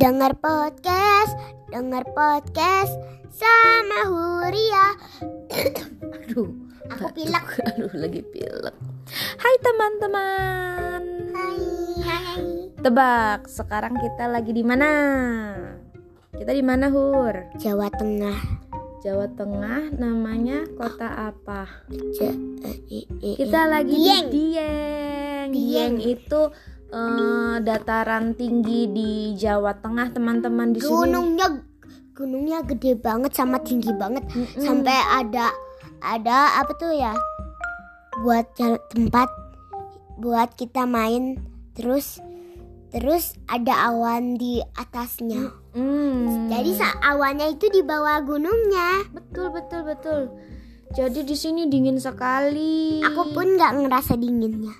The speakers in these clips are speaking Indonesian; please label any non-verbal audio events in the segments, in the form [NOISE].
Dengar podcast, dengar podcast sama Huria. [COUGHS] Aduh, Aku pilek. [LAUGHS] Aduh, lagi pilek. Hai teman-teman. Hai, hai. Tebak, sekarang kita lagi di mana? Kita di mana, Hur? Jawa Tengah. Jawa Tengah, namanya kota apa? Eh, eh, eh, Kita lagi Dieng. di Dieng. Dieng. Dieng itu eh, dataran tinggi di Jawa Tengah, teman-teman di sini. Gunungnya gunungnya gede banget sama tinggi banget Mm-mm. sampai ada ada apa tuh ya buat tempat buat kita main terus terus ada awan di atasnya. Hmm. Jadi awannya itu di bawah gunungnya. betul betul betul. Jadi di sini dingin sekali. Aku pun nggak ngerasa dinginnya.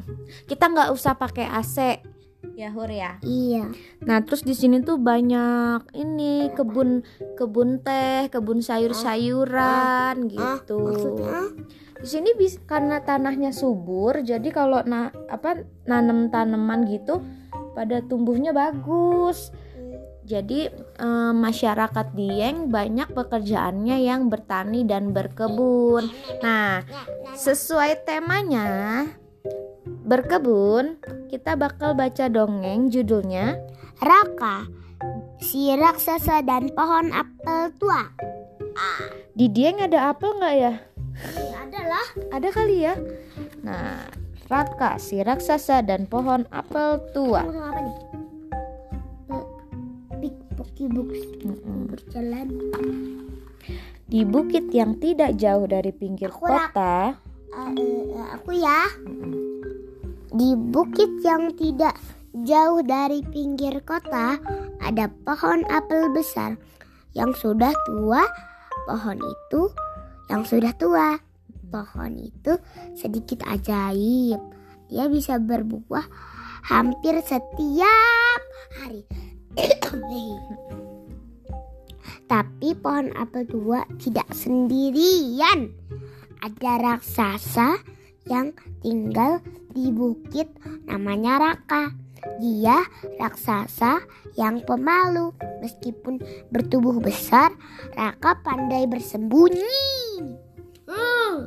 [LAUGHS] kita nggak usah pakai AC ya Hur ya. Iya. Nah terus di sini tuh banyak ini kebun kebun teh, kebun sayur-sayuran Ah, gitu. maksudnya? Di sini bis karena tanahnya subur, jadi kalau na apa nanam tanaman gitu pada tumbuhnya bagus. Jadi eh, masyarakat Dieng banyak pekerjaannya yang bertani dan berkebun. Nah, sesuai temanya berkebun, kita bakal baca dongeng judulnya Raka, si raksasa dan pohon apel tua. Di Dieng ada apel nggak ya? Adalah Ada kali ya. Nah, Raka si raksasa dan pohon apel tua. Sama apa nih? Mm-mm. berjalan. Di bukit yang tidak jauh dari pinggir Aku kota, eh, aku ya. Di bukit yang tidak jauh dari pinggir kota ada pohon apel besar yang sudah tua. Pohon itu yang sudah tua. Pohon itu sedikit ajaib. Dia bisa berbuah hampir setiap hari. Tapi pohon apel tua tidak sendirian. Ada raksasa yang tinggal di bukit namanya Raka. Dia raksasa yang pemalu. Meskipun bertubuh besar, Raka pandai bersembunyi. Hmm.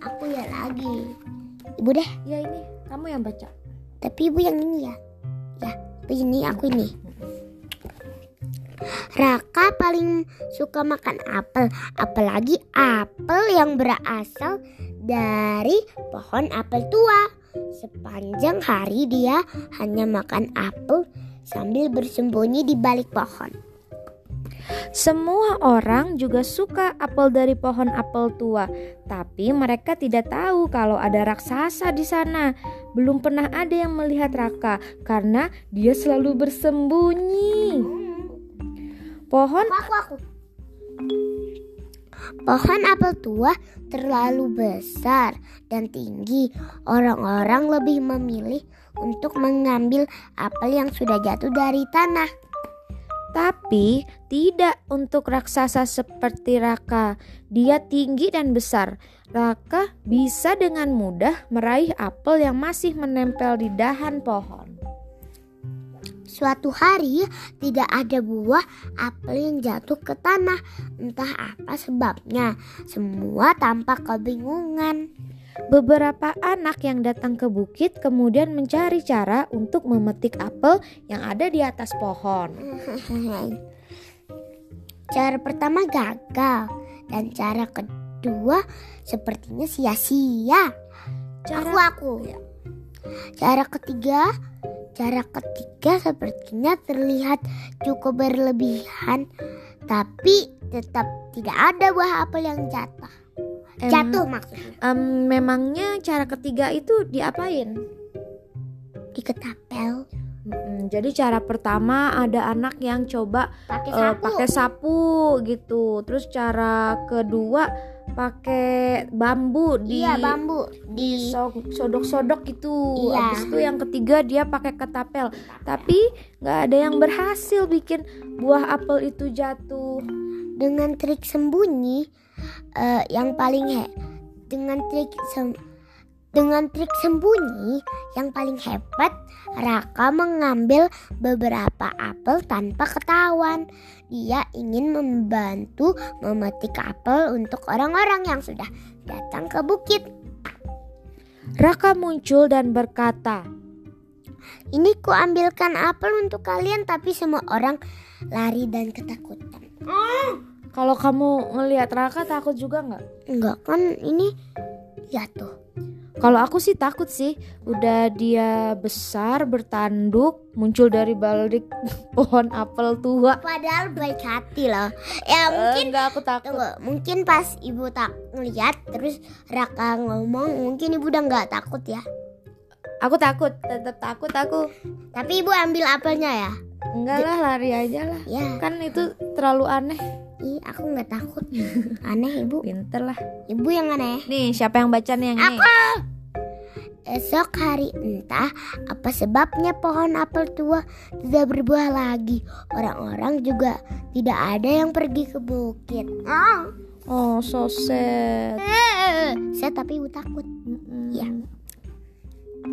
Aku ya lagi. Ibu deh, ya ini kamu yang baca. tapi ibu yang ini ya. Ya, ibu ini, aku ini. Raka paling suka makan apel, apalagi apel yang berasal dari pohon apel tua. Sepanjang hari dia hanya makan apel sambil bersembunyi di balik pohon. Semua orang juga suka apel dari pohon apel tua, tapi mereka tidak tahu kalau ada raksasa di sana. Belum pernah ada yang melihat Raka karena dia selalu bersembunyi. Pohon Aku aku. Pohon apel tua terlalu besar dan tinggi. Orang-orang lebih memilih untuk mengambil apel yang sudah jatuh dari tanah. Tapi tidak untuk raksasa seperti Raka. Dia tinggi dan besar. Raka bisa dengan mudah meraih apel yang masih menempel di dahan pohon. Suatu hari tidak ada buah apel yang jatuh ke tanah. Entah apa sebabnya. Semua tampak kebingungan. Beberapa anak yang datang ke bukit kemudian mencari cara untuk memetik apel yang ada di atas pohon. [LAUGHS] Cara pertama gagal dan cara kedua sepertinya sia-sia. Aku aku. Cara ketiga, cara ketiga sepertinya terlihat cukup berlebihan, tapi tetap tidak ada buah apel yang jatuh. Em, Jatuh maksudnya. em, memangnya cara ketiga itu diapain? Diketapel Mm-mm, jadi cara pertama ada anak yang coba pakai eh, sapu. pakai sapu gitu. Terus cara kedua pakai bambu di Iya bambu di so- sodok-sodok gitu. Iya. Habis itu yang ketiga dia pakai ketapel. Tapi nggak ada yang berhasil bikin buah apel itu jatuh. dengan trik sembunyi eh, yang paling he dengan trik sem- Dengan trik sembunyi yang paling hebat, Raka mengambil beberapa apel tanpa ketahuan. Dia ingin membantu memetik apel untuk orang-orang yang sudah datang ke bukit. Raka muncul dan berkata, Ini ku ambilkan apel untuk kalian tapi semua orang lari dan ketakutan. Kalau kamu ngelihat Raka takut juga nggak? Enggak kan ini ya tuh. Kalau aku sih takut sih. Udah dia besar, bertanduk, muncul dari balik [LAUGHS] pohon apel tua. Padahal baik hati loh. Ya mungkin Enggak aku takut. Tunggu, mungkin pas ibu tak ngeliat terus Raka ngomong mungkin ibu udah nggak takut ya. Aku takut, tetap takut aku. Tapi ibu ambil apelnya ya. Enggak lah, lari aja lah. Ya, Kan itu terlalu aneh. Ih aku nggak takut. [LAUGHS] Aneh ibu. Pinter lah. Ibu yang aneh. Nih, siapa yang baca nih yang ini? Aku. Esok hari entah apa sebabnya pohon apel tua tidak berbuah lagi. Orang-orang juga tidak ada yang pergi ke bukit. Oh. Oh, so sad. Eh, saya tapi ibu takut. Mm-mm. Ya.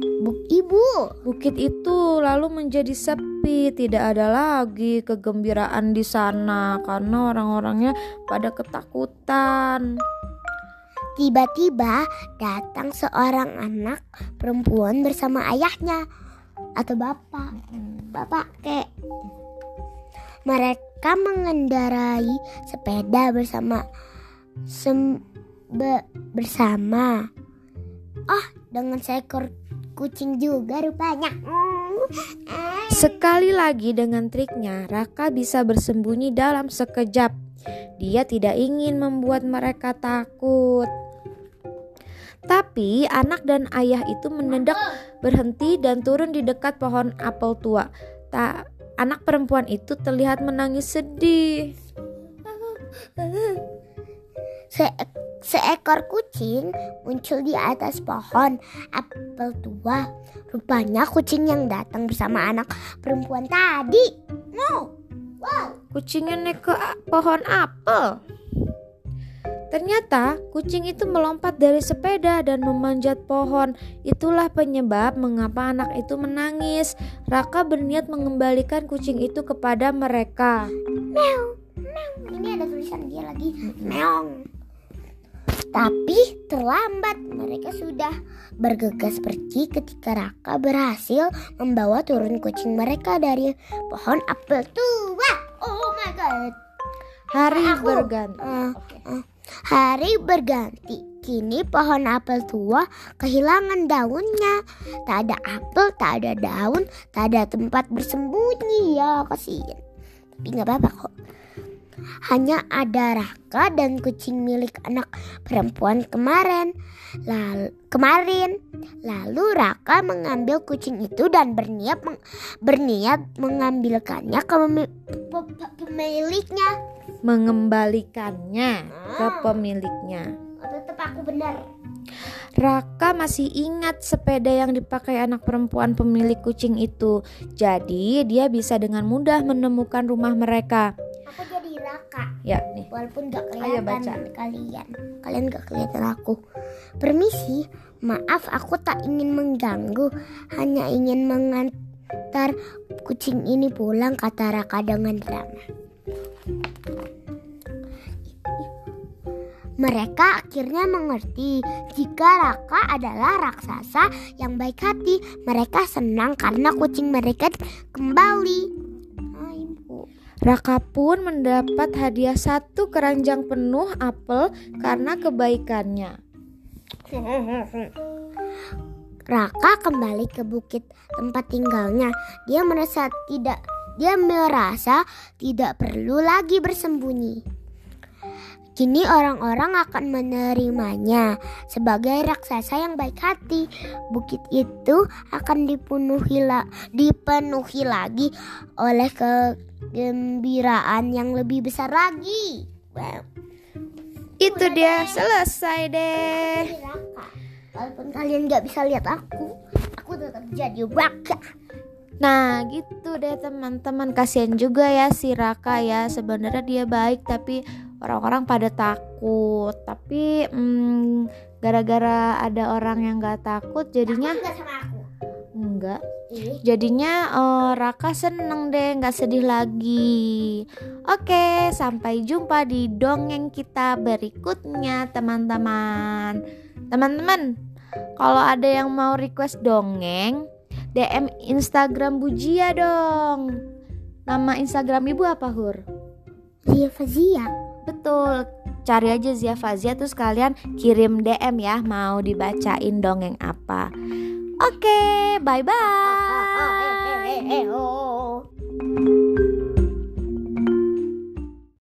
Buk ibu. Bukit itu lalu menjadi sepi, tidak ada lagi kegembiraan di sana karena orang-orangnya pada ketakutan. Tiba-tiba datang seorang anak perempuan bersama ayahnya atau bapak. Bapak kek. Mereka mengendarai sepeda bersama sem- be- bersama. Oh, dengan seekor kucing juga rupanya. Sekali lagi dengan triknya, Raka bisa bersembunyi dalam sekejap. Dia tidak ingin membuat mereka takut. Tapi anak dan ayah itu mendadak berhenti dan turun di dekat pohon apel tua. Tak anak perempuan itu terlihat menangis sedih. Se- seekor kucing muncul di atas pohon apel tua. Rupanya kucing yang datang bersama anak perempuan tadi. Wow. Wow. Kucingnya naik ke pohon apel. Ternyata kucing itu melompat dari sepeda dan memanjat pohon. Itulah penyebab mengapa anak itu menangis. Raka berniat mengembalikan kucing itu kepada mereka. Meow. Meow. Ini ada tulisan dia lagi. Meong. Tapi terlambat mereka sudah bergegas pergi ketika Raka berhasil membawa turun kucing mereka dari pohon apel tua. Oh my god. Hari Aku. berganti. Eh, eh, hari berganti. Kini pohon apel tua kehilangan daunnya. Tak ada apel, tak ada daun, tak ada tempat bersembunyi. Ya kasihan. Tapi nggak apa-apa kok. Hanya ada Raka dan kucing milik anak perempuan kemarin. Lalu kemarin, lalu Raka mengambil kucing itu dan berniat meng- berniat mengambilkannya ke pemi- pe- pe- pemiliknya. Mengembalikannya ke pemiliknya. Oh, tetap aku benar. Raka masih ingat sepeda yang dipakai anak perempuan pemilik kucing itu. Jadi dia bisa dengan mudah menemukan rumah mereka. Aku jadi Raka. Ya, nih. Walaupun gak Ayo kelihatan baca. kalian. Kalian gak kelihatan aku. Permisi, maaf aku tak ingin mengganggu. Hanya ingin mengantar kucing ini pulang kata Raka dengan ramah. Mereka akhirnya mengerti jika Raka adalah raksasa yang baik hati. Mereka senang karena kucing mereka kembali. Raka pun mendapat hadiah satu keranjang penuh apel karena kebaikannya. Raka kembali ke bukit tempat tinggalnya. Dia merasa tidak dia merasa tidak perlu lagi bersembunyi. Kini orang-orang akan menerimanya sebagai raksasa yang baik hati. Bukit itu akan dipenuhi la- dipenuhi lagi oleh kegembiraan yang lebih besar lagi. Wow. Itu dia selesai deh. Walaupun kalian nggak bisa lihat aku, aku tetap jadi Raka. Nah gitu deh teman-teman kasihan juga ya si Raka ya sebenarnya dia baik tapi orang-orang pada takut tapi mm, gara-gara ada orang yang nggak takut jadinya Enggak sama aku. enggak jadinya eh, Raka seneng deh nggak sedih lagi. Oke sampai jumpa di dongeng kita berikutnya teman-teman. Teman-teman kalau ada yang mau request dongeng DM Instagram Bujia dong. Nama Instagram ibu apa Hur? Zia Fazia. Betul. Cari aja Zia Fazia terus kalian kirim DM ya mau dibacain dongeng apa. Oke bye bye Oh, oh, oh, eh, eh, eh, eh, oh, oh,